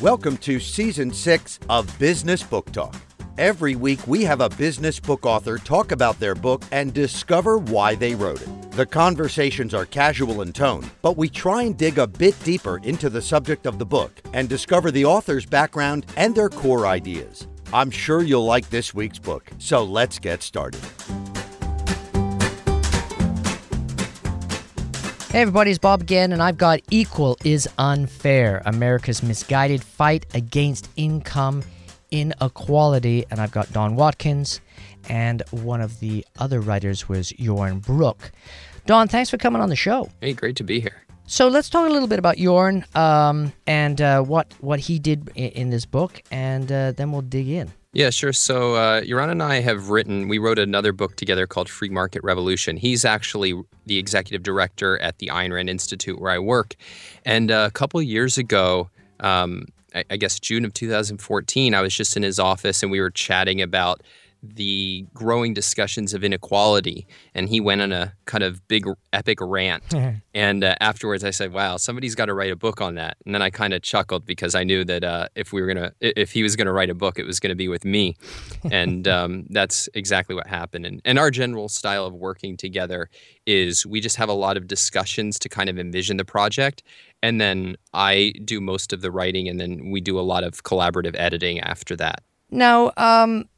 Welcome to season six of Business Book Talk. Every week, we have a business book author talk about their book and discover why they wrote it. The conversations are casual in tone, but we try and dig a bit deeper into the subject of the book and discover the author's background and their core ideas. I'm sure you'll like this week's book, so let's get started. Hey everybody, it's Bob again, and I've got Equal is Unfair America's Misguided Fight Against Income Inequality. And I've got Don Watkins, and one of the other writers was Yaron Brook. Don, thanks for coming on the show. Hey, great to be here. So let's talk a little bit about Yaron um, and uh, what, what he did in, in this book, and uh, then we'll dig in. Yeah, sure. So, uh, and I have written, we wrote another book together called Free Market Revolution. He's actually the executive director at the Ayn Rand Institute where I work. And uh, a couple years ago, um, I, I guess June of 2014, I was just in his office and we were chatting about the growing discussions of inequality. And he went on a kind of big, epic rant. and uh, afterwards, I said, wow, somebody's got to write a book on that. And then I kind of chuckled because I knew that uh, if we were going to, if he was going to write a book, it was going to be with me. and um, that's exactly what happened. And, and our general style of working together is we just have a lot of discussions to kind of envision the project. And then I do most of the writing, and then we do a lot of collaborative editing after that. Now, um,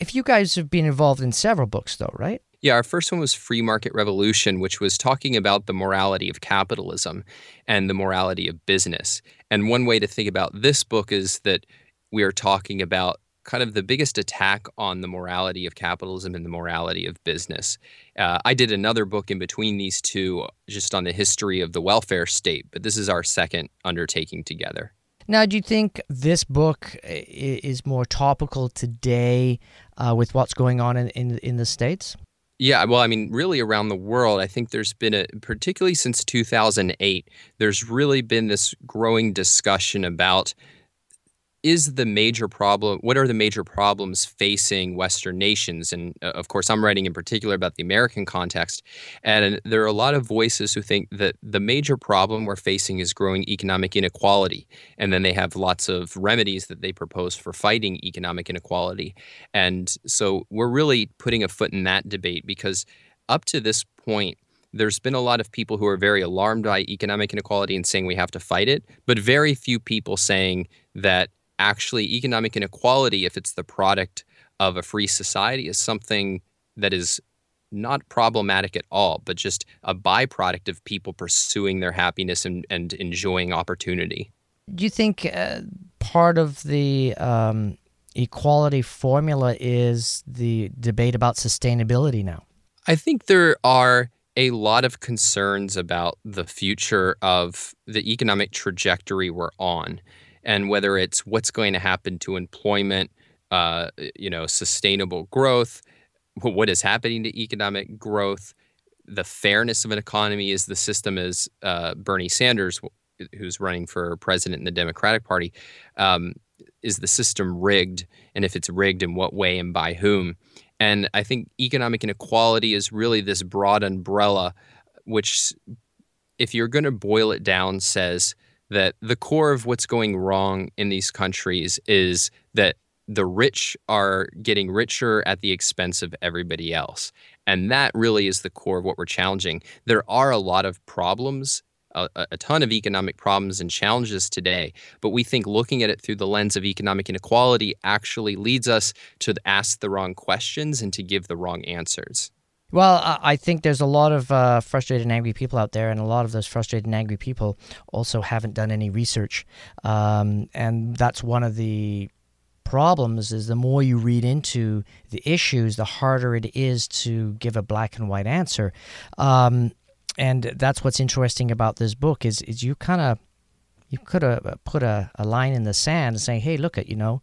if you guys have been involved in several books, though, right? Yeah, our first one was Free Market Revolution, which was talking about the morality of capitalism and the morality of business. And one way to think about this book is that we are talking about kind of the biggest attack on the morality of capitalism and the morality of business. Uh, I did another book in between these two just on the history of the welfare state, but this is our second undertaking together. Now, do you think this book is more topical today uh, with what's going on in, in, in the States? Yeah, well, I mean, really around the world, I think there's been a, particularly since 2008, there's really been this growing discussion about is the major problem what are the major problems facing western nations? And uh, of course i'm writing in particular about the american context and there are a lot of voices who think that the major problem we're facing is growing economic inequality and then they have lots of remedies that they propose for fighting economic inequality. And so we're really putting a foot in that debate because up to this point there's been a lot of people who are very alarmed by economic inequality and saying we have to fight it, but very few people saying that actually economic inequality, if it's the product of a free society, is something that is not problematic at all, but just a byproduct of people pursuing their happiness and, and enjoying opportunity. Do you think uh, part of the um, equality formula is the debate about sustainability now? I think there are a lot of concerns about the future of the economic trajectory we're on and whether it's what's going to happen to employment, uh, you know, sustainable growth, what is happening to economic growth, the fairness of an economy is the system as uh, Bernie Sanders, who's running for president in the Democratic Party, um, is the system rigged, and if it's rigged, in what way and by whom? And I think economic inequality is really this broad umbrella, which, if you're going to boil it down, says that the core of what's going wrong in these countries is that the rich are getting richer at the expense of everybody else. And that really is the core of what we're challenging. There are a lot of problems, a, a, ton of economic problems and challenges today, but we think looking at it through the lens of economic inequality actually leads us to ask the wrong questions and to give the wrong answers. Well, I think there's a lot of uh, frustrated and angry people out there, and a lot of those frustrated and angry people also haven't done any research. Um, and that's one of the problems is the more you read into the issues, the harder it is to give a black and white answer. Um, and that's what's interesting about this book is, is you kind of you could have put a, a line in the sand and saying, hey, look at, you know,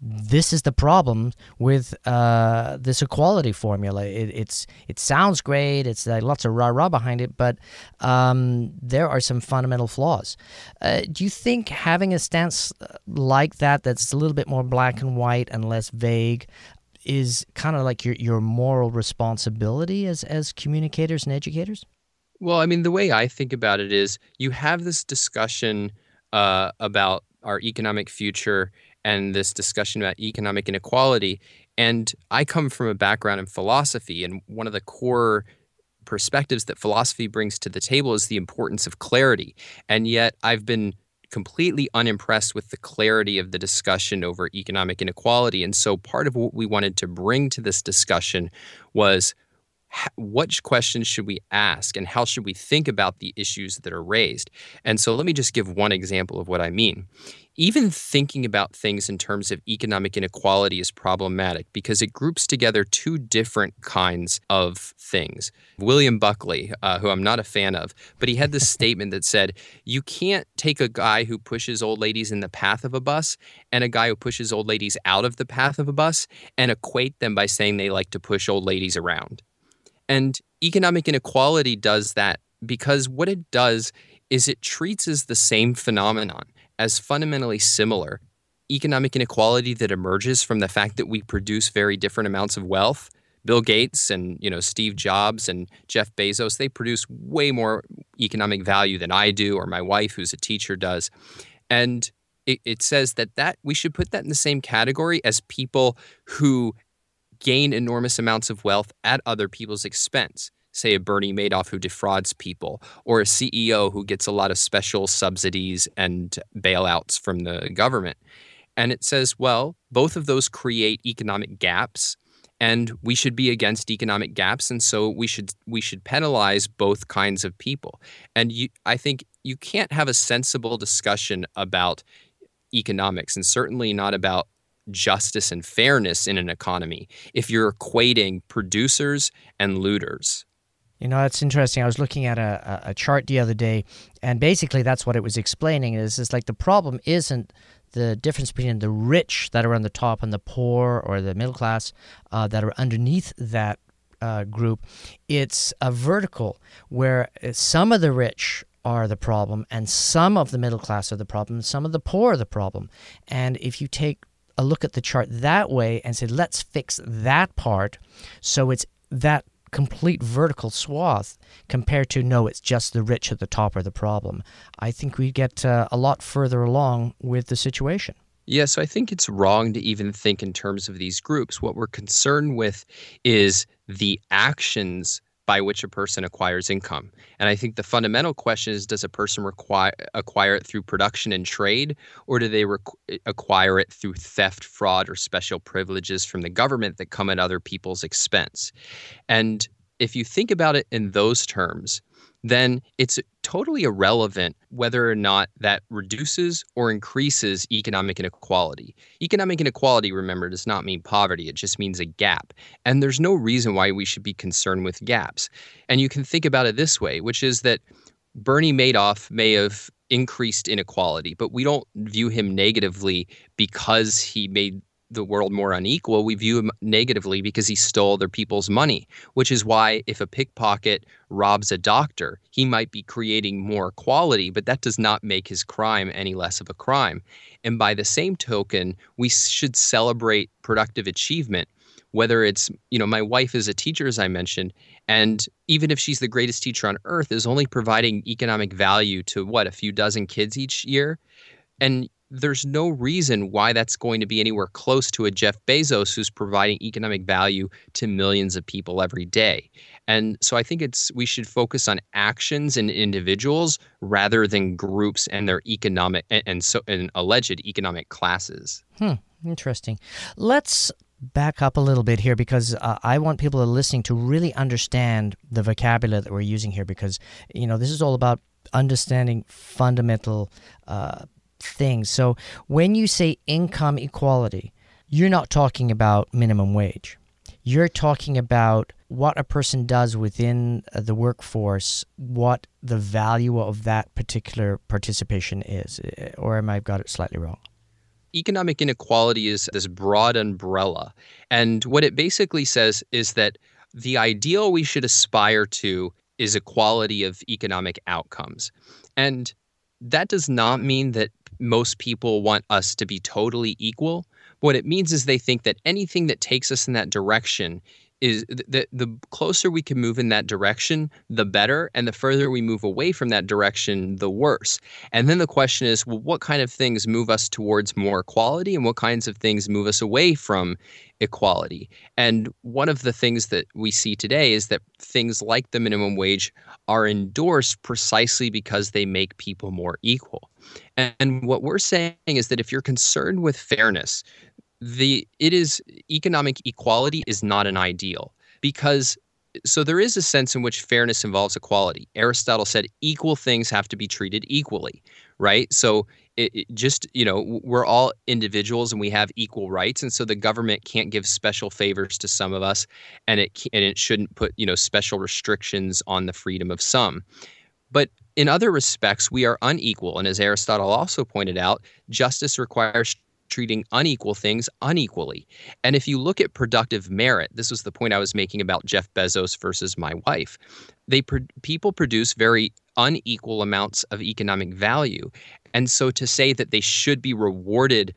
this is the problem with uh, this equality formula. It, it's it sounds great. It's lots of rah rah behind it, but um, there are some fundamental flaws. Uh, do you think having a stance uh, like that, that's a little bit more black and white and less vague, is kind of like your your moral responsibility as as communicators and educators? Well, I mean, the way I think about it is, you have this discussion uh, about our economic future and this discussion about economic inequality. And I come from a background in philosophy, and one of the core perspectives that philosophy brings to the table is the importance of clarity. And yet, I've been completely unimpressed with the clarity of the discussion over economic inequality. And so, part of what we wanted to bring to this discussion was what questions should we ask and how should we think about the issues that are raised? And so let me just give one example of what I mean. Even thinking about things in terms of economic inequality is problematic because it groups together two different kinds of things. William Buckley, uh, who I'm not a fan of, but he had this statement that said, You can't take a guy who pushes old ladies in the path of a bus and a guy who pushes old ladies out of the path of a bus and equate them by saying they like to push old ladies around. And economic inequality does that because what it does is it treats as the same phenomenon, as fundamentally similar. Economic inequality that emerges from the fact that we produce very different amounts of wealth. Bill Gates and you know Steve Jobs and Jeff Bezos they produce way more economic value than I do or my wife who's a teacher does. And it, it says that that we should put that in the same category as people who gain enormous amounts of wealth at other people's expense. Say a Bernie Madoff who defrauds people, or a CEO who gets a lot of special subsidies and bailouts from the government. And it says, well, both of those create economic gaps and we should be against economic gaps and so we should we should penalize both kinds of people and you, i think you can't have a sensible discussion about economics and certainly not about justice and fairness in an economy if you're equating producers and looters. You know, that's interesting. I was looking at a, a chart the other day, and basically that's what it was explaining is, is like the problem isn't the difference between the rich that are on the top and the poor or the middle class uh, that are underneath that uh, group. It's a vertical where uh, some of the rich are the problem and some of the middle class are the problem, some of the poor are the problem. And if you take a look at the chart that way and say, let's fix that part so it's that complete vertical swath compared to no, it's just the rich at the top are the problem. I think we get uh, a lot further along with the situation. Yeah, so I think it's wrong to even think in terms of these groups. What we're concerned with is the actions by which a person acquires income. And I think the fundamental question is does a person require, acquire it through production and trade, or do they acquire it through theft, fraud, or special privileges from the government that come at other people's expense? And if you think about it in those terms, then it's totally irrelevant whether or not that reduces or increases economic inequality. Economic inequality, remember, does not mean poverty, it just means a gap. And there's no reason why we should be concerned with gaps. And you can think about it this way, which is that Bernie Madoff may have increased inequality, but we don't view him negatively because he made the world more unequal, we view him negatively because he stole other people's money, which is why if a pickpocket robs a doctor, he might be creating more equality, but that does not make his crime any less of a crime. And by the same token, we should celebrate productive achievement. Whether it's, you know, my wife is a teacher, as I mentioned, and even if she's the greatest teacher on earth, is only providing economic value to what, a few dozen kids each year? And there's no reason why that's going to be anywhere close to a Jeff Bezos who's providing economic value to millions of people every day. And so I think it's we should focus on actions and individuals rather than groups and their economic and, and so and alleged economic classes. Hmm, interesting. Let's back up a little bit here because uh, I want people that are listening to really understand the vocabulary that we're using here because you know this is all about understanding fundamental uh, things. So when you say income equality, you're not talking about minimum wage. You're talking about what a person does within uh, the workforce, what the value of that particular participation is. Uh, or am I got it slightly wrong? Economic inequality is this broad umbrella. And what it basically says is that the ideal we should aspire to is equality of economic outcomes. And that does not mean that most people want us to be totally equal. What it means is they think that anything that takes us in that direction is the the closer we can move in that direction, the better, and the further we move away from that direction, the worse. And then the question is, well, what kind of things move us towards more equality, and what kinds of things move us away from equality? And one of the things that we see today is that things like the minimum wage are endorsed precisely because they make people more equal. And what we're saying is that if you're concerned with fairness, the it is economic equality is not an ideal because so there is a sense in which fairness involves equality. Aristotle said equal things have to be treated equally, right? So it, it just you know we're all individuals and we have equal rights, and so the government can't give special favors to some of us, and it and it shouldn't put you know special restrictions on the freedom of some. But in other respects, we are unequal, and as Aristotle also pointed out, justice requires treating unequal things unequally. And if you look at productive merit, this was the point I was making about Jeff Bezos versus my wife. They people produce very unequal amounts of economic value. And so to say that they should be rewarded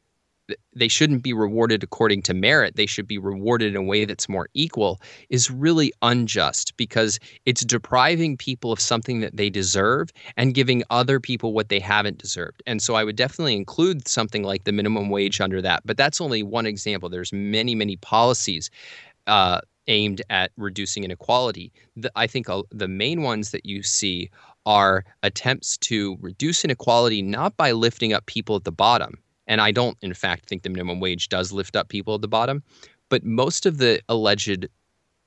they shouldn't be rewarded according to merit. They should be rewarded in a way that's more equal is really unjust because it's depriving people of something that they deserve and giving other people what they haven't deserved. And so I would definitely include something like the minimum wage under that. But that's only one example. There's many, many policies. Uh, aimed at reducing inequality. The, I think uh, the main ones that you see are attempts to reduce inequality not by lifting up people at the bottom, and I don't, in fact, think the minimum wage does lift up people at the bottom. But most of the alleged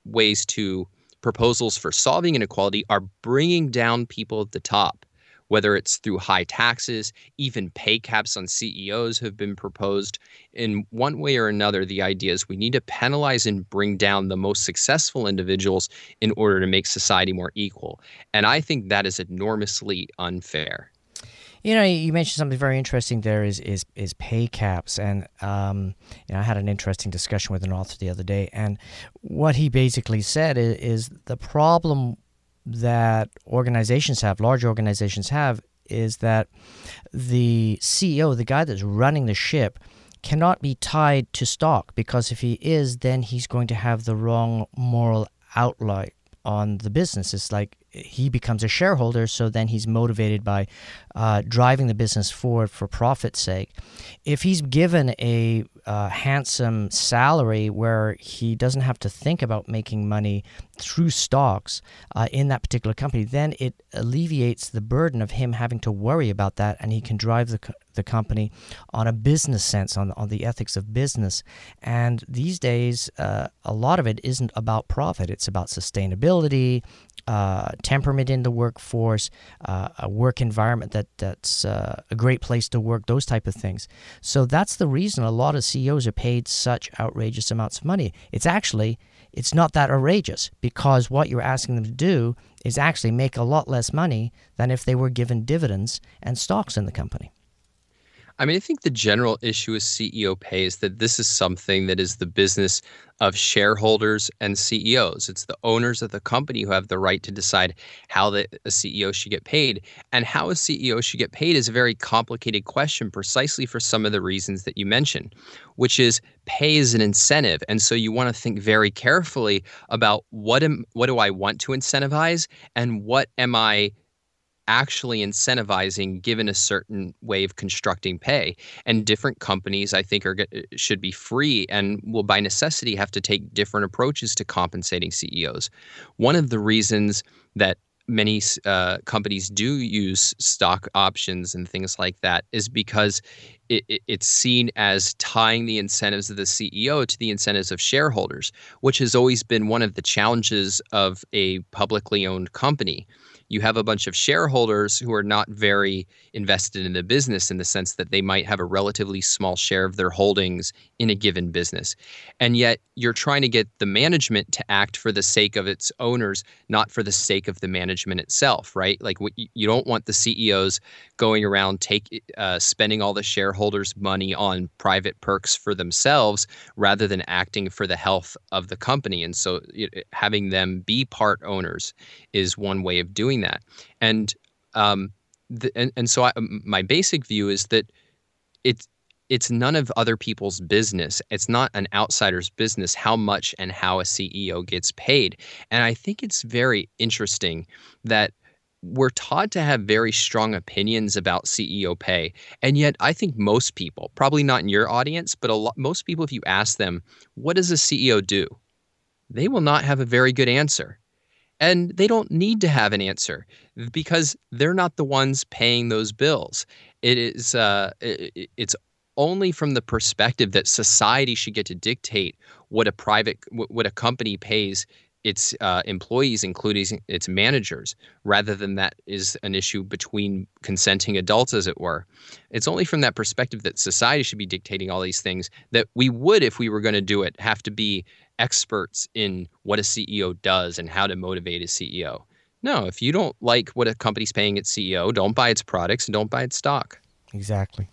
ways to proposals for solving inequality are bringing down people at the top, whether it's through high taxes, even pay caps on CEOs have been proposed. In one way or another, the idea is we need to penalize and bring down the most successful individuals in order to make society more equal. And I think that is enormously unfair. You know, you mentioned something very interesting there is is is pay caps, and um, you know, I had an interesting discussion with an author the other day, and what he basically said is, is the problem that organizations have, large organizations have, is that the CEO, the guy that's running the ship, cannot be tied to stock because if he is, then he's going to have the wrong moral outlook on the business. It's like he becomes a shareholder, so then he's motivated by uh, driving the business forward for profit's sake. If he's given a uh, handsome salary where he doesn't have to think about making money through stocks uh, in that particular company, then it alleviates the burden of him having to worry about that, and he can drive the, the company on a business sense, on, on the ethics of business. And these days, uh, a lot of it isn't about profit, it's about sustainability, uh, temperament in the workforce, uh, a work environment that that's uh, a great place to work, those type of things. So that's the reason a lot of CEOs are paid such outrageous amounts of money. It's actually it's not that outrageous because what you're asking them to do is actually make a lot less money than if they were given dividends and stocks in the company. I mean, I think the general issue with CEO pay is that this is something that is the business of shareholders and CEOs. It's the owners of the company who have the right to decide how the, a CEO should get paid. And how a CEO should get paid is a very complicated question, precisely for some of the reasons that you mentioned, which is pay is an incentive. And so you want to think very carefully about what am what do I want to incentivize and what am I actually incentivizing given a certain way of constructing pay. And different companies i think are should be free and will by necessity have to take different approaches to compensating ceos one of the reasons that many uh, companies do use stock options and things like that is because it, it, it's seen as tying the incentives of the CEO to the incentives of shareholders, which has always been one of the challenges of a publicly owned company you have a bunch of shareholders who are not very invested in the business in the sense that they might have a relatively small share of their holdings in a given business. And yet you're trying to get the management to act for the sake of its owners, not for the sake of the management itself, right? Like you don't want the CEOs going around take uh, spending all the shareholders' money on private perks for themselves rather than acting for the health of the company. And so having them be part owners is one way of doing that. And um, the, and, and so I, my basic view is that it's it's none of other people's business. It's not an outsider's business how much and how a CEO gets paid. And I think it's very interesting that we're taught to have very strong opinions about CEO pay. And yet, I think most people, probably not in your audience, but a lot, most people, if you ask them, what does a CEO do? They will not have a very good answer. And they don't need to have an answer because they're not the ones paying those bills. It is uh, it, it's only from the perspective that society should get to dictate what a private what a company pays its uh, employees, including its managers, rather than that is an issue between consenting adults, as it were. It's only from that perspective that society should be dictating all these things that we would, if we were going to do it, have to be experts in what a CEO does and how to motivate a CEO. No, if you don't like what a company's paying its CEO, don't buy its products and don't buy its stock. Exactly.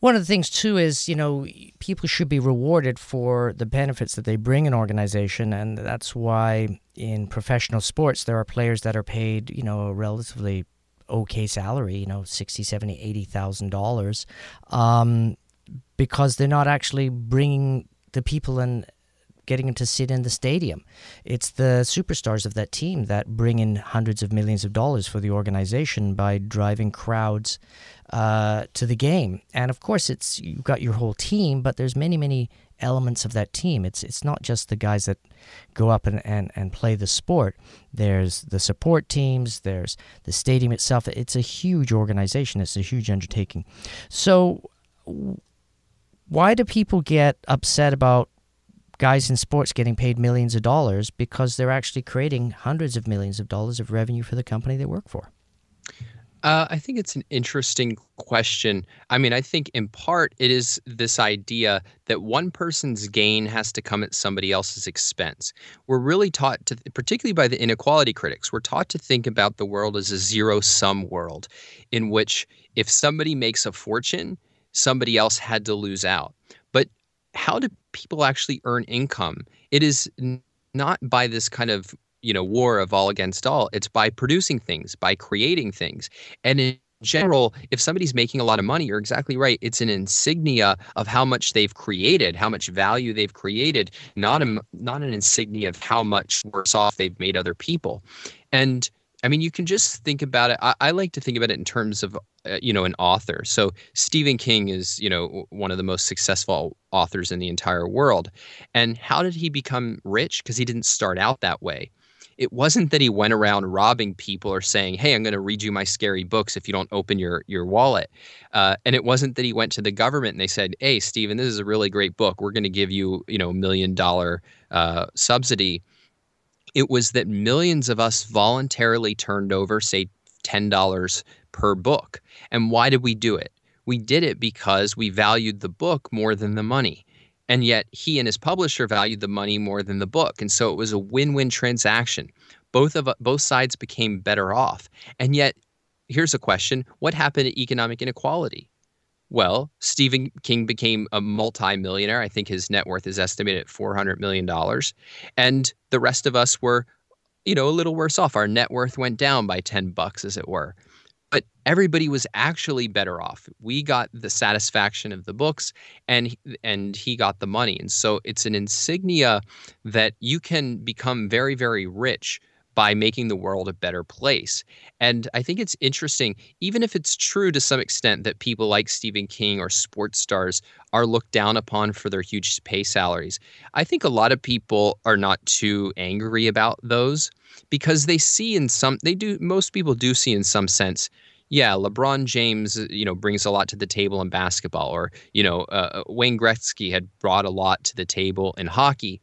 One of the things too is, you know, people should be rewarded for the benefits that they bring an organization, and that's why in professional sports there are players that are paid, you know, a relatively okay salary, you know, sixty, seventy, eighty thousand um, dollars, because they're not actually bringing the people and getting them to sit in the stadium. It's the superstars of that team that bring in hundreds of millions of dollars for the organization by driving crowds uh, to the game. And of course, it's you've got your whole team, but there's many, many elements of that team. It's it's not just the guys that go up and, and, and play the sport. There's the support teams, there's the stadium itself. It's a huge organization, it's a huge undertaking. So why do people get upset about guys in sports getting paid millions of dollars because they're actually creating hundreds of millions of dollars of revenue for the company they work for? Uh, I think it's an interesting question. I mean, I think in part it is this idea that one person's gain has to come at somebody else's expense. We're really taught to, particularly by the inequality critics, we're taught to think about the world as a zero sum world in which if somebody makes a fortune, somebody else had to lose out. But how do people actually earn income? It is not by this kind of you know war of all against all it's by producing things by creating things and in general if somebody's making a lot of money you're exactly right it's an insignia of how much they've created how much value they've created not a not an insignia of how much worse off they've made other people and I mean, you can just think about it. I, I like to think about it in terms of, uh, you know, an author. So Stephen King is, you know, one of the most successful authors in the entire world. And how did he become rich? Because he didn't start out that way. It wasn't that he went around robbing people or saying, "Hey, I'm going to read you my scary books if you don't open your your wallet." Uh, and it wasn't that he went to the government and they said, "Hey, Stephen, this is a really great book. We're going to give you, you know, a million dollar uh, subsidy." It was that millions of us voluntarily turned over, say, $10 per book. And why did we do it? We did it because we valued the book more than the money. And yet he and his publisher valued the money more than the book. And so it was a win-win transaction. Both of both sides became better off. And yet here's a question, what happened to economic inequality? Well, Stephen King became a multimillionaire. I think his net worth is estimated at $400 million. And the rest of us were, you know, a little worse off. Our net worth went down by 10 bucks, as it were. But everybody was actually better off. We got the satisfaction of the books and and he got the money. And so it's an insignia that you can become very, very rich by making the world a better place. And I think it's interesting, even if it's true to some extent that people like Stephen King or sports stars are looked down upon for their huge pay salaries, I think a lot of people are not too angry about those because they see in some, they do, most people do see in some sense yeah, LeBron James, you know, brings a lot to the table in basketball, or you know, uh, Wayne Gretzky had brought a lot to the table in hockey.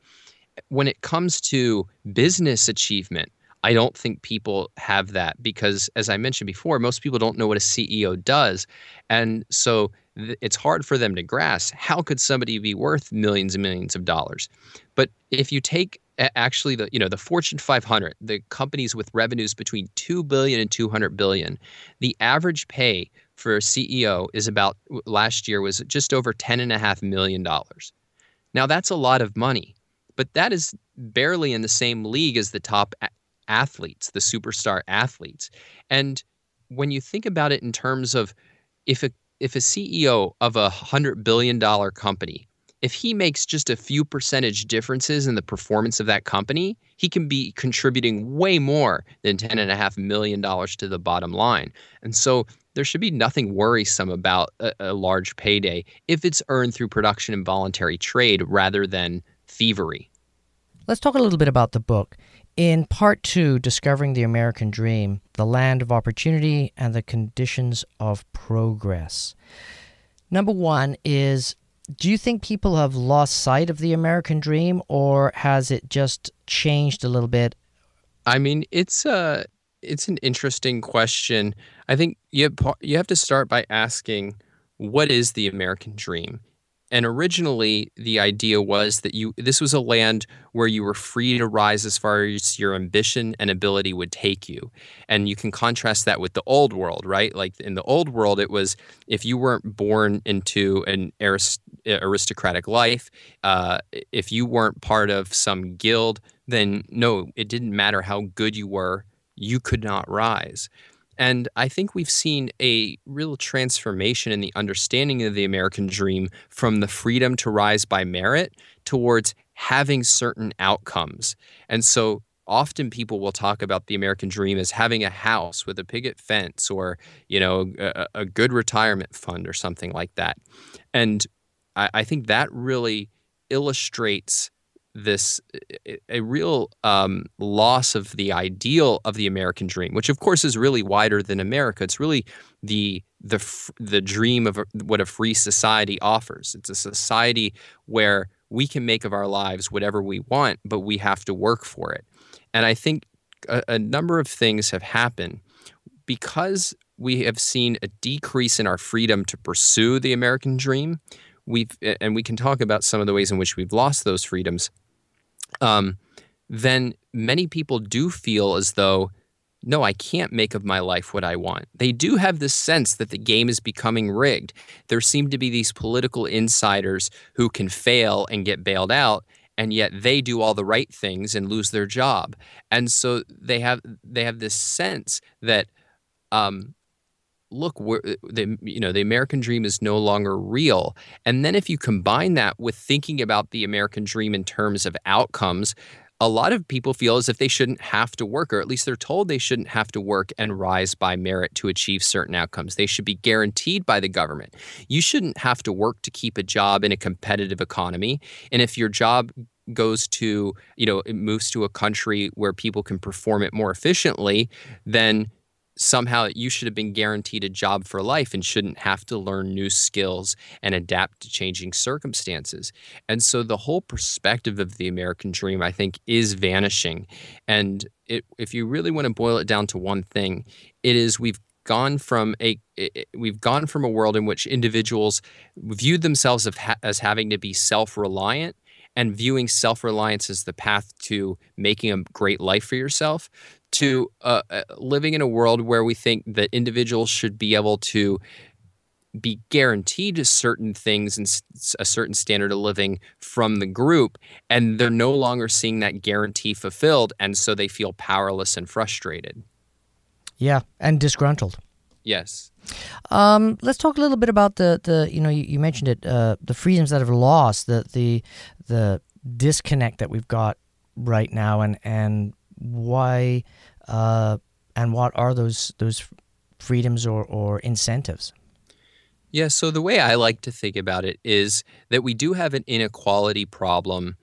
When it comes to business achievement, I don't think people have that because, as I mentioned before, most people don't know what a CEO does. And so th- it's hard for them to grasp how could somebody be worth millions and millions of dollars. But if you take actually the you know the Fortune 500, the companies with revenues between 2 billion and 200 billion, the average pay for a CEO is about last year was just over 10 and a half million dollars. Now that's a lot of money, but that is barely in the same league as the top athletes, the superstar athletes. And when you think about it in terms of if a if a CEO of a hundred billion dollar company, if he makes just a few percentage differences in the performance of that company, he can be contributing way more than ten and a half million dollars to the bottom line. And so there should be nothing worrisome about a, a large payday if it's earned through production and voluntary trade rather than thievery. Let's talk a little bit about the book. In part two, Discovering the American Dream, the land of opportunity and the conditions of progress. Number one is Do you think people have lost sight of the American dream or has it just changed a little bit? I mean, it's a it's an interesting question. I think you have, you have to start by asking what is the American dream? And originally, the idea was that you this was a land where you were free to rise as far as your ambition and ability would take you. And you can contrast that with the old world, right? Like in the old world, it was if you weren't born into an aristocratic life, uh, if you weren't part of some guild, then no, it didn't matter how good you were, you could not rise. And I think we've seen a real transformation in the understanding of the American dream from the freedom to rise by merit towards having certain outcomes. And so often people will talk about the American dream as having a house with a picket fence or, you know, a, a good retirement fund or something like that. And I, I think that really illustrates this a real um, loss of the ideal of the American dream, which of course is really wider than America. It's really the the the dream of what a free society offers. It's a society where we can make of our lives whatever we want, but we have to work for it. And I think a, a number of things have happened because we have seen a decrease in our freedom to pursue the American dream. We've and we can talk about some of the ways in which we've lost those freedoms um, then many people do feel as though, no, I can't make of my life what I want. They do have this sense that the game is becoming rigged. There seem to be these political insiders who can fail and get bailed out, and yet they do all the right things and lose their job. And so they have they have this sense that um, look uh, the you know the american dream is no longer real. And then if you combine that with thinking about the american dream in terms of outcomes a lot of people feel as if they shouldn't have to work or at least they're told they shouldn't have to work and rise by merit to achieve certain outcomes. They should be guaranteed by the government. You shouldn't have to work to keep a job in a competitive economy. And if your job goes to you know it moves to a country where people can perform it more efficiently then somehow you should have been guaranteed a job for life and shouldn't have to learn new skills and adapt to changing circumstances. And so the whole perspective of the American dream, I think, is vanishing. And it, if you really want to boil it down to one thing, it is we've gone from a we've gone from a world in which individuals viewed themselves as having to be self-reliant and viewing self-reliance as the path to making a great life for yourself to uh, uh, living in a world where we think that individuals should be able to be guaranteed certain things and a certain standard of living from the group and they're no longer seeing that guarantee fulfilled and so they feel powerless and frustrated. Yeah and disgruntled yes um, let's talk a little bit about the, the you know you, you mentioned it uh, the freedoms that have lost the the the disconnect that we've got right now and and why uh, and what are those those freedoms or, or incentives? Yeah, so the way I like to think about it is that we do have an inequality problem,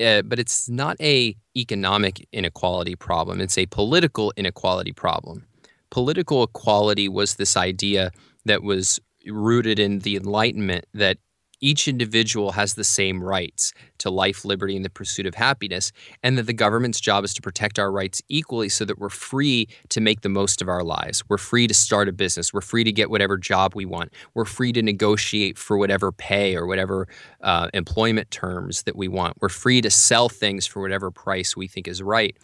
uh, but it's not a economic inequality problem. It's a political inequality problem. Political equality was this idea that was rooted in the Enlightenment that each individual has the same rights to life, liberty, and the pursuit of happiness, and that the government's job is to protect our rights equally so that we're free to make the most of our lives. We're free to start a business. We're free to get whatever job we want. We're free to negotiate for whatever pay or whatever uh, employment terms that we want. We're free to sell things for whatever price we think is right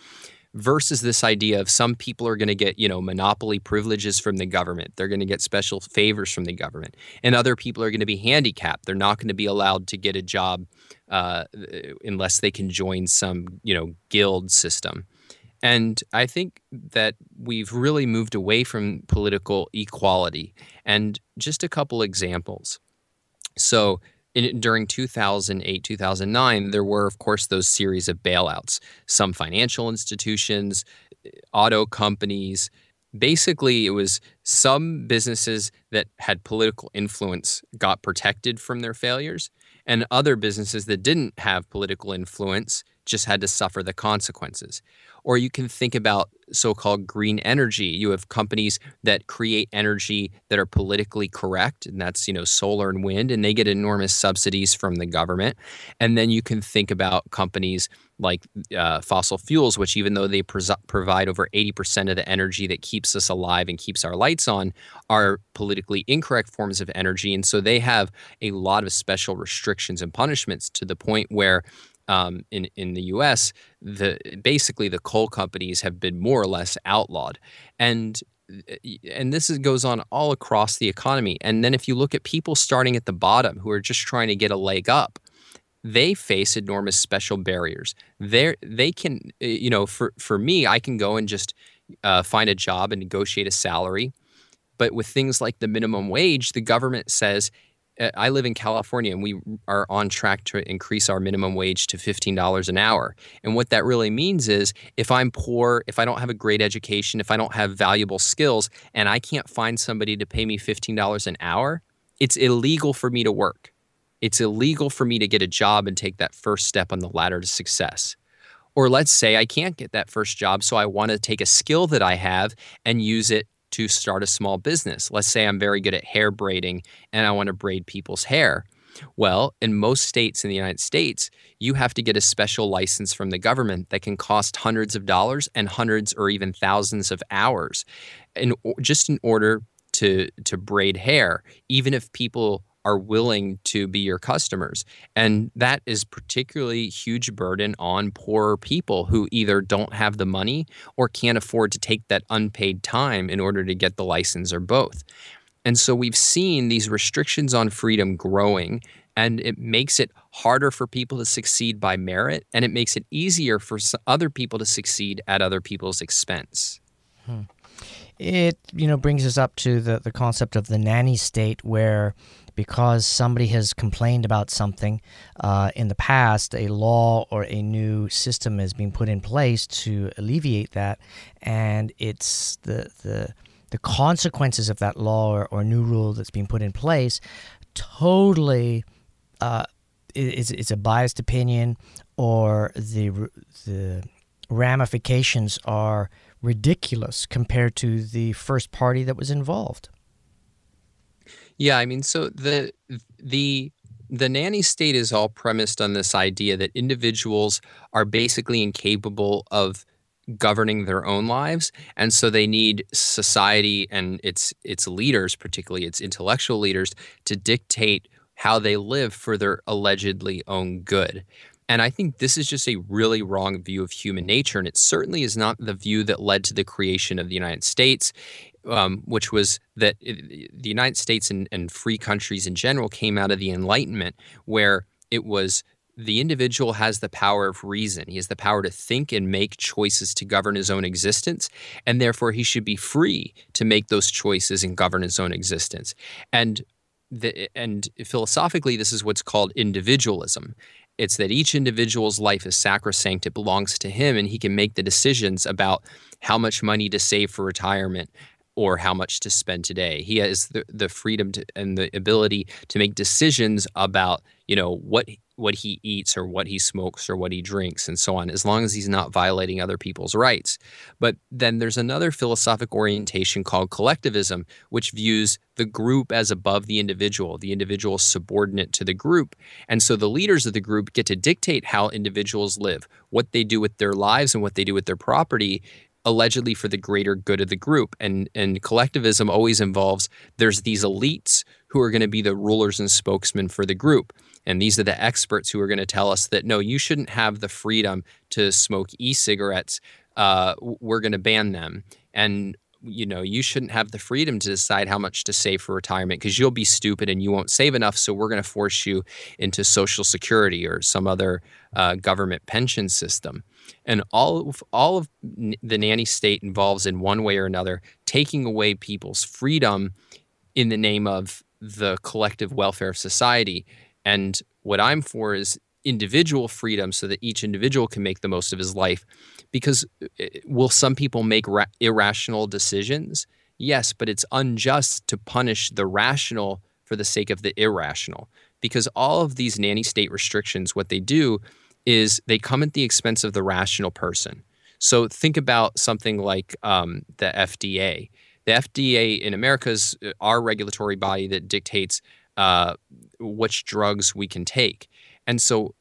versus this idea of some people are going to get you know monopoly privileges from the government they're going to get special favors from the government and other people are going to be handicapped they're not going to be allowed to get a job uh, unless they can join some you know guild system And I think that we've really moved away from political equality. And just a couple examples. So, in, during 2008, 2009, there were, of course, those series of bailouts. Some financial institutions, auto companies. Basically, it was some businesses that had political influence got protected from their failures, and other businesses that didn't have political influence just had to suffer the consequences. Or you can think about so called green energy. You have companies that create energy that are politically correct, and that's, you know, solar and wind, and they get enormous subsidies from the government. And then you can think about companies like uh, fossil fuels, which, even though they pres- provide over 80% of the energy that keeps us alive and keeps our lights on, are politically incorrect forms of energy. And so they have a lot of special restrictions and punishments to the point where um, in in the U.S., the basically the coal companies have been more or less outlawed, and and this is, goes on all across the economy. And then if you look at people starting at the bottom who are just trying to get a leg up, they face enormous special barriers. They they can you know for for me, I can go and just uh, find a job and negotiate a salary. But with things like the minimum wage, the government says, Uh, I live in California and we are on track to increase our minimum wage to $15 an hour. And what that really means is if I'm poor, if I don't have a great education, if I don't have valuable skills, and I can't find somebody to pay me $15 an hour, it's illegal for me to work. It's illegal for me to get a job and take that first step on the ladder to success. Or let's say I can't get that first job, so I want to take a skill that I have and use it to start a small business. Let's say I'm very good at hair braiding and I want to braid people's hair. Well, in most states in the United States, you have to get a special license from the government that can cost hundreds of dollars and hundreds or even thousands of hours, in, just in order to to braid hair. Even if people are willing to be your customers. And that is particularly huge burden on poorer people who either don't have the money or can't afford to take that unpaid time in order to get the license or both. And so we've seen these restrictions on freedom growing and it makes it harder for people to succeed by merit and it makes it easier for other people to succeed at other people's expense. Hmm. It you know brings us up to the the concept of the nanny state where because somebody has complained about something uh, in the past, a law or a new system is being put in place to alleviate that, and it's the the the consequences of that law or, or new rule that's being put in place totally uh, is is a biased opinion or the the ramifications are ridiculous compared to the first party that was involved. Yeah, I mean, so the the the nanny state is all premised on this idea that individuals are basically incapable of governing their own lives and so they need society and its its leaders particularly its intellectual leaders to dictate how they live for their allegedly own good and I think this is just a really wrong view of human nature. And it certainly is not the view that led to the creation of the United States um, which was that it, the United States and, and free countries in general came out of the Enlightenment, where it was the individual has the power of reason. He has the power to think and make choices to govern his own existence, and therefore he should be free to make those choices and govern his own existence. And the, and philosophically, this is what's called individualism. It's that each individual's life is sacrosanct; it belongs to him, and he can make the decisions about how much money to save for retirement, or how much to spend today. He has the, the freedom to, and the ability to make decisions about, you know, what what he eats or what he smokes or what he drinks and so on, as long as he's not violating other people's rights. But then there's another philosophic orientation called collectivism, which views the group as above the individual, the individual subordinate to the group. And so the leaders of the group get to dictate how individuals live, what they do with their lives and what they do with their property allegedly for the greater good of the group. And and collectivism always involves there's these elites who are going to be the rulers and spokesmen for the group. And these are the experts who are going to tell us that no, you shouldn't have the freedom to smoke e-cigarettes. Uh, we're going to ban them. And you know, you shouldn't have the freedom to decide how much to save for retirement because you'll be stupid and you won't save enough. So we're going to force you into Social Security or some other uh, government pension system. And all of, all of the nanny state involves in one way or another taking away people's freedom in the name of the collective welfare of society. And what I'm for is individual freedom so that each individual can make the most of his life. Because uh, will some people make ra- irrational decisions? Yes, but it's unjust to punish the rational for the sake of the irrational. Because all of these nanny state restrictions, what they do is they come at the expense of the rational person. So think about something like um, the FDA. The FDA in America is uh, our regulatory body that dictates uh, which drugs we can take. And so,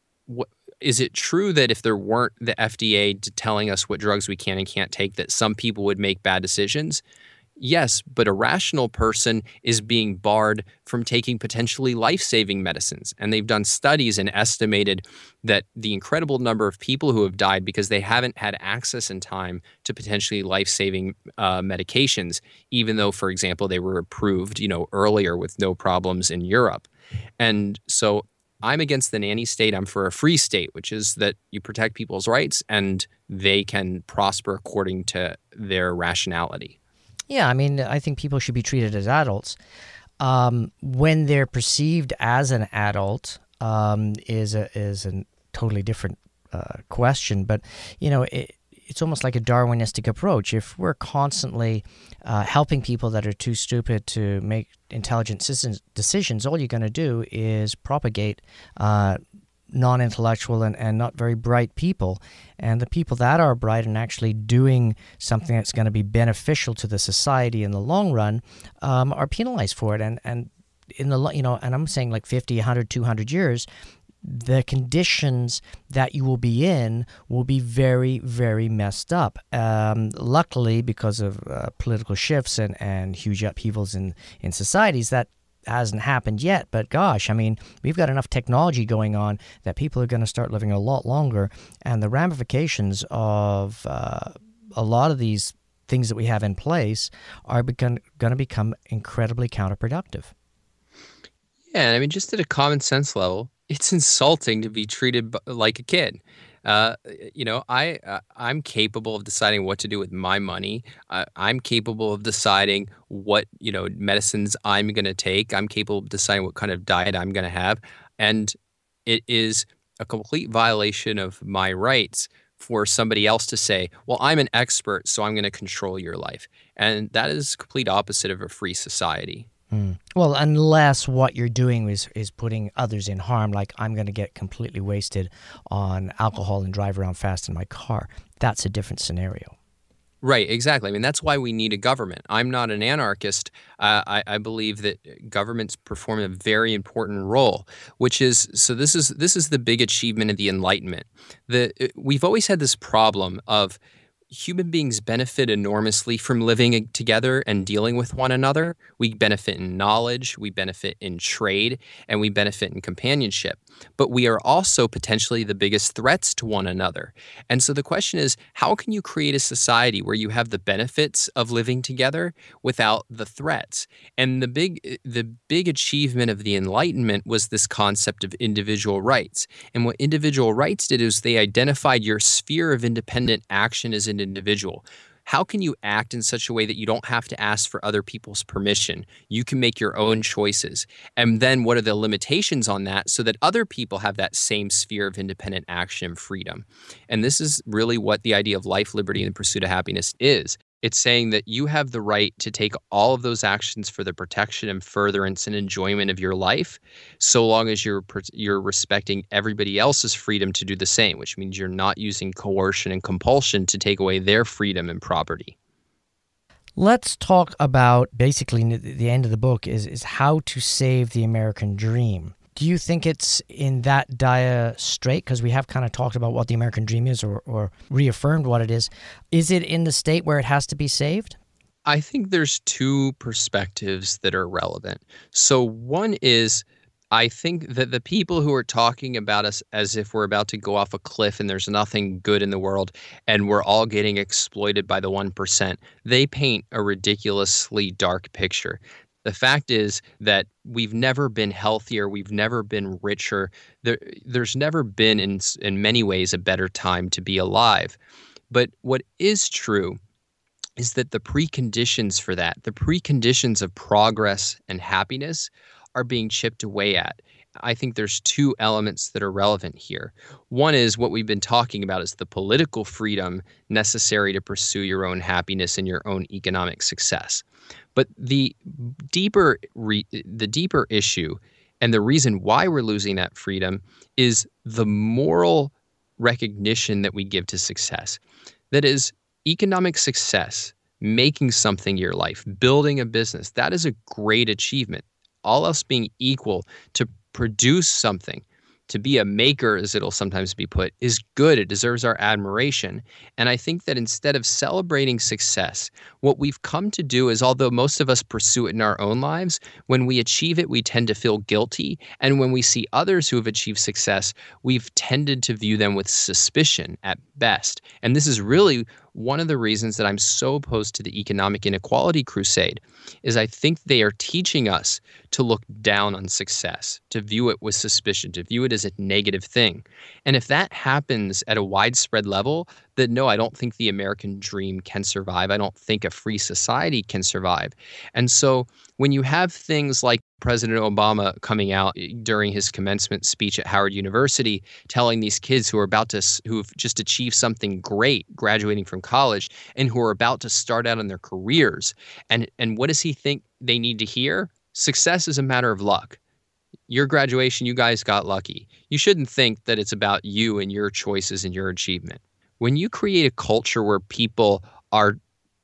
is it true that if there weren't the FDA telling us what drugs we can and can't take, that some people would make bad decisions? Yes, but a rational person is being barred from taking potentially life saving medicines. And they've done studies and estimated that the incredible number of people who have died because they haven't had access in time to potentially life saving uh, medications, even though, for example, they were approved, you know, earlier with no problems in Europe. And so I'm against the nanny state. I'm for a free state, which is that you protect people's rights and they can prosper according to their rationality. Yeah, I mean, I think people should be treated as adults. Um, when they're perceived as an adult um, is a is a totally different uh, question. But you know, it, it's almost like a Darwinistic approach. If we're constantly uh, helping people that are too stupid to make intelligent decisions, all you're going to do is propagate uh, non intellectual and, and not very bright people. And the people that are bright and actually doing something that's going to be beneficial to the society in the long run um, are penalized for it. And, and in the, you know, and I'm saying like 50, 100, 200 years, the conditions that you will be in will be very, very messed up. Um, luckily, because of uh, political shifts and, and huge upheavals in, in societies, that hasn't happened yet, but gosh, I mean, we've got enough technology going on that people are going to start living a lot longer, and the ramifications of uh, a lot of these things that we have in place are going to become incredibly counterproductive. Yeah, I mean, just at a common sense level, it's insulting to be treated like a kid. Uh, you know, I uh, I'm capable of deciding what to do with my money. Uh, I'm capable of deciding what you know medicines I'm going to take. I'm capable of deciding what kind of diet I'm going to have, and it is a complete violation of my rights for somebody else to say, "Well, I'm an expert, so I'm going to control your life," and that is complete opposite of a free society. Mm. Well, unless what you're doing is is putting others in harm, like I'm going to get completely wasted on alcohol and drive around fast in my car. That's a different scenario. Right, exactly. I mean, that's why we need a government. I'm not an anarchist. Uh, I, I, believe that governments perform a very important role, which is so. This is this is the big achievement of the Enlightenment. The we've always had this problem of human beings benefit enormously from living together and dealing with one another. We benefit in knowledge, we benefit in trade, and we benefit in companionship. But we are also potentially the biggest threats to one another. And so the question is how can you create a society where you have the benefits of living together without the threats? And the big the big achievement of the enlightenment was this concept of individual rights. And what individual rights did is they identified your sphere of independent action as an individual how can you act in such a way that you don't have to ask for other people's permission? You can make your own choices. And then what are the limitations on that so that other people have that same sphere of independent action and freedom? And this is really what the idea of life, liberty, and the pursuit of happiness is. It's saying that you have the right to take all of those actions for the protection and furtherance and enjoyment of your life, so long as you're you're respecting everybody else's freedom to do the same, which means you're not using coercion and compulsion to take away their freedom and property. Let's talk about basically the end of the book is is how to save the American dream. Do you think it's in that dire strait? Because we have kind of talked about what the American dream is or, or reaffirmed what it is. Is it in the state where it has to be saved? I think there's two perspectives that are relevant. So, one is I think that the people who are talking about us as if we're about to go off a cliff and there's nothing good in the world and we're all getting exploited by the 1%, they paint a ridiculously dark picture. The fact is that we've never been healthier, we've never been richer. There, there's never been, in, in many ways, a better time to be alive. But what is true is that the preconditions for that, the preconditions of progress and happiness, are being chipped away at. I think there's two elements that are relevant here. One is what we've been talking about is the political freedom necessary to pursue your own happiness and your own economic success. But the deeper re- the deeper issue and the reason why we're losing that freedom is the moral recognition that we give to success. That is economic success, making something your life, building a business. That is a great achievement all else being equal, to produce something, to be a maker, as it'll sometimes be put, is good. It deserves our admiration. And I think that instead of celebrating success, what we've come to do is, although most of us pursue it in our own lives, when we achieve it, we tend to feel guilty. And when we see others who have achieved success, we've tended to view them with suspicion at best. And this is really one of the reasons that I'm so opposed to the economic inequality crusade is I think they are teaching us to look down on success, to view it with suspicion, to view it as a negative thing. And if that happens at a widespread level, then no, I don't think the American dream can survive. I don't think a free society can survive. And so when you have things like President Obama coming out eh, during his commencement speech at Howard University telling these kids who are about to who've just achieved something great graduating from college and who are about to start out in their careers and and what does he think they need to hear? Success is a matter of luck. Your graduation, you guys got lucky. You shouldn't think that it's about you and your choices and your achievement. When you create a culture where people are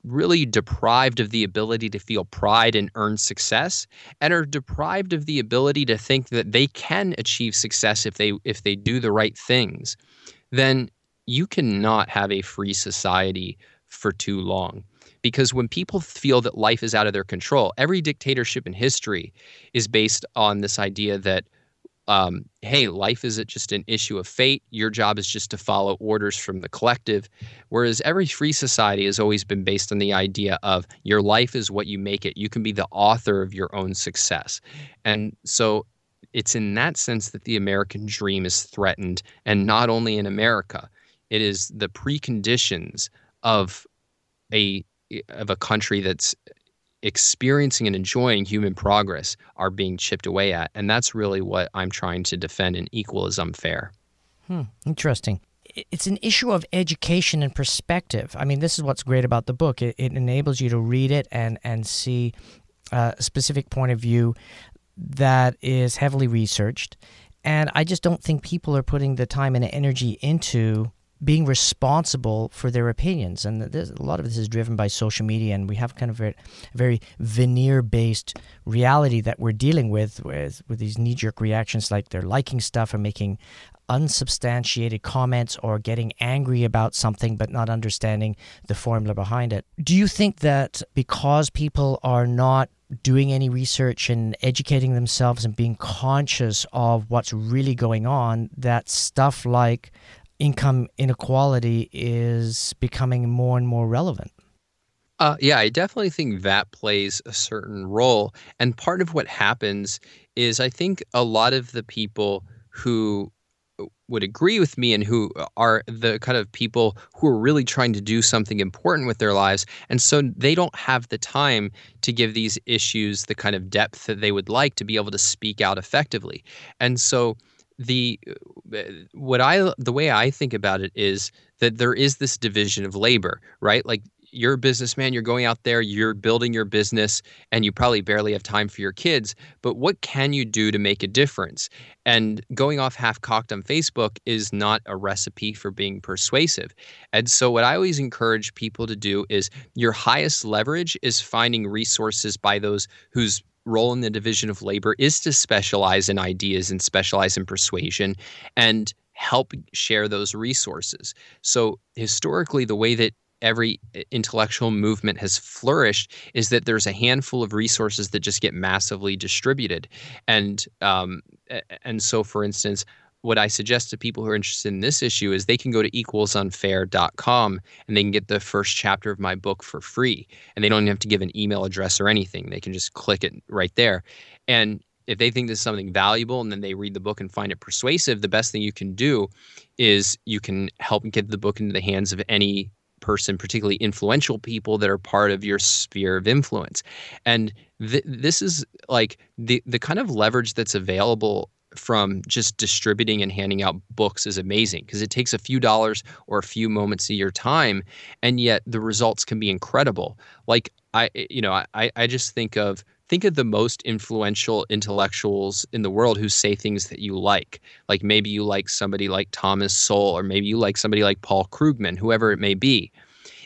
really deprived of the ability to feel pride and earn success and are deprived of the ability to think that they can achieve success if they if they do the right things then you cannot have a free society for too long. Because when people feel that life is out of their control every dictatorship in history is based on this idea that um, hey, life isn't just an issue of fate. Your job is just to follow orders from the collective. Whereas every free society has always been based on the idea of your life is what you make it. You can be the author of your own success. And so it's in that sense that the American dream is threatened. And not only in America, it is the preconditions of a of a country that's experiencing and enjoying human progress are being chipped away at. And that's really what I'm trying to defend in Equal is Unfair. Hmm, interesting. It's an issue of education and perspective. I mean, this is what's great about the book. It, it enables you to read it and, and see a specific point of view that is heavily researched. And I just don't think people are putting the time and energy into being responsible for their opinions. And a lot of this is driven by social media, and we have kind of a very veneer based reality that we're dealing with, with, with these knee jerk reactions like they're liking stuff or making unsubstantiated comments or getting angry about something but not understanding the formula behind it. Do you think that because people are not doing any research and educating themselves and being conscious of what's really going on, that stuff like income inequality is becoming more and more relevant. Uh, yeah, I definitely think that plays a certain role. And part of what happens is I think a lot of the people who would agree with me and who are the kind of people who are really trying to do something important with their lives. And so they don't have the time to give these issues the kind of depth that they would like to be able to speak out effectively. And so the uh, what I the way I think about it is that there is this division of labor, right? Like you're a businessman, you're going out there, you're building your business, and you probably barely have time for your kids. But what can you do to make a difference? And going off half cocked on Facebook is not a recipe for being persuasive. And so, what I always encourage people to do is your highest leverage is finding resources by those whose role in the division of labor is to specialize in ideas and specialize in persuasion and help share those resources. So historically the way that every intellectual movement has flourished is that there's a handful of resources that just get massively distributed, and um, and so for instance, what I suggest to people who are interested in this issue is they can go to equalisunfair.com and they can get the first chapter of my book for free. And they don't even have to give an email address or anything. They can just click it right there. And if they think this is something valuable and then they read the book and find it persuasive, the best thing you can do is you can help get the book into the hands of any person, particularly influential people that are part of your sphere of influence. And th- this is like the the kind of leverage that's available from just distributing and handing out books is amazing because it takes a few dollars or a few moments of your time and yet the results can be incredible. Like i eh, you know i i just think of think of the most influential intellectuals in the world who say things that you like. Like maybe you like somebody like thomas sowell or maybe you like somebody like paul krugman whoever it may be.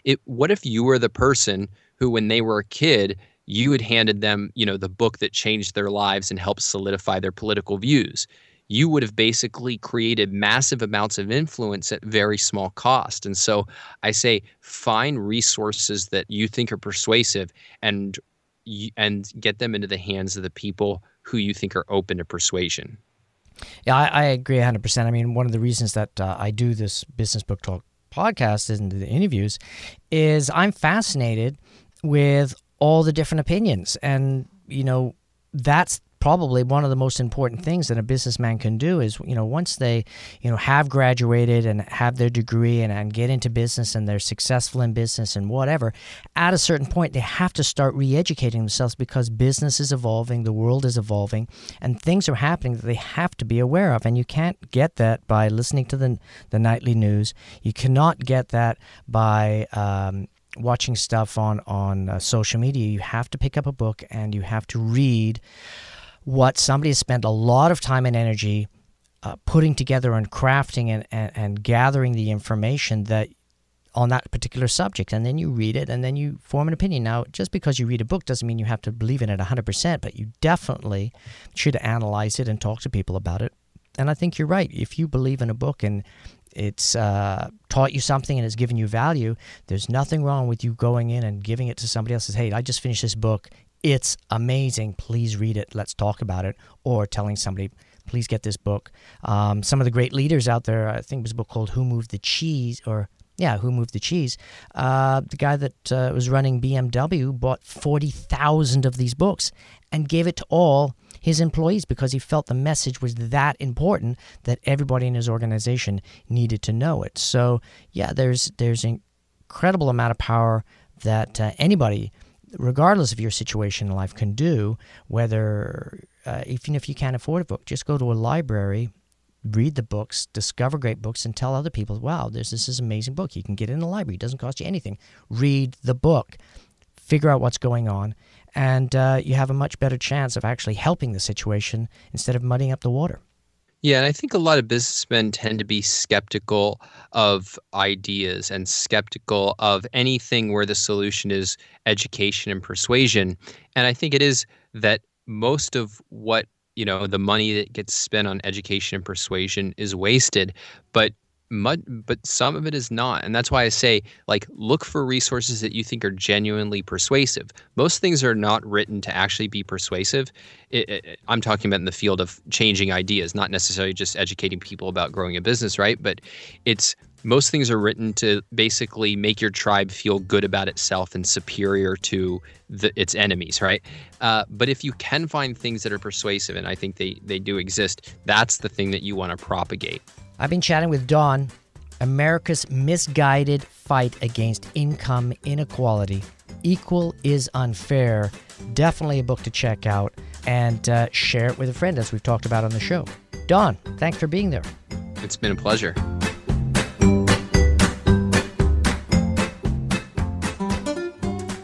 It what if you were the person who when they were a kid you had handed them, you know, the book that changed their lives and helped solidify their political views. You would have basically created massive amounts of influence at very small cost. And so I say find resources that you think are persuasive and and get them into the hands of the people who you think are open to persuasion. Yeah, I, I agree 100%. I mean, one of the reasons that uh, I do this Business Book Talk podcast and the interviews is I'm fascinated with all the different opinions. And, you know, that's probably one of the most important things that a businessman can do is you know once they you know have graduated and have their degree and, and get into business and they're successful in business and whatever at a certain point they have to start re-educating themselves because business is evolving the world is evolving and things are happening that they have to be aware of and you can't get that by listening to the, the nightly news you cannot get that by um, watching stuff on on uh, social media, you have to pick up a book and you have to read what somebody has spent a lot of time and energy uh, putting together and crafting and, and, and gathering the information that on that particular subject. And then you read it and then you form an opinion. Now just because you read a book doesn't mean you have to believe in it 100% but you definitely should analyze it and talk to people about it. And i think you're right. If you believe in a book and it's uh, taught you something and it's given you value, there's nothing wrong with you going in and giving it to somebody else. Says, hey, I just finished this book. It's amazing. Please read it. Let's talk about it. Or telling somebody, please get this book. Um, some of the great leaders out there, I think it was a book called Who Moved the Cheese, or yeah, Who Moved the Cheese? Uh, the guy that uh, was running BMW bought 40,000 of these books and gave it to all his employees because he felt the message was that important that everybody in his organization needed to know it. So, yeah, there's there's an incredible amount of power that uh, anybody regardless of your situation in life can do whether uh, even if you can't afford a book. Just go to a library read the books discover great books and tell other people wow there's this is an amazing book. You can get it in the library. It doesn't cost you anything. Read the book. Figure out what's going on and uh, you have a much better chance of actually helping the situation instead of muddying up the water. Yeah, and I think a lot of businessmen tend to be skeptical of ideas and skeptical of anything where the solution is education and persuasion. And I think it is that most of what, you know, the money that gets spent on education and persuasion is wasted, but much, but some of it is not. And that's why I say, like, look for resources that you think are genuinely persuasive. Most things are not written to actually be persuasive. It, it, I'm talking about in the field of changing ideas, not necessarily just educating people about growing a business, right? But it's most things are written to basically make your tribe feel good about itself and superior to the, its enemies, right? Uh, but if you can find things that are persuasive, and I think they, they do exist, that's the thing that you want to propagate. I've been chatting with Don, America's misguided fight against income inequality. Equal is unfair. Definitely a book to check out and uh, share it with a friend, as we've talked about on the show. Don, thanks for being there. It's been a pleasure.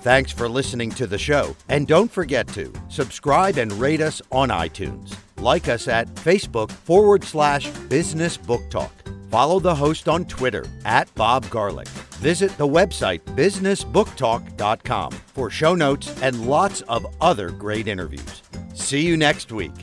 Thanks for listening to the show. And don't forget to subscribe and rate us on iTunes. Like us at Facebook forward slash Business Book Talk. Follow the host on Twitter at Bob Garlick. Visit the website businessbooktalk.com for show notes and lots of other great interviews. See you next week.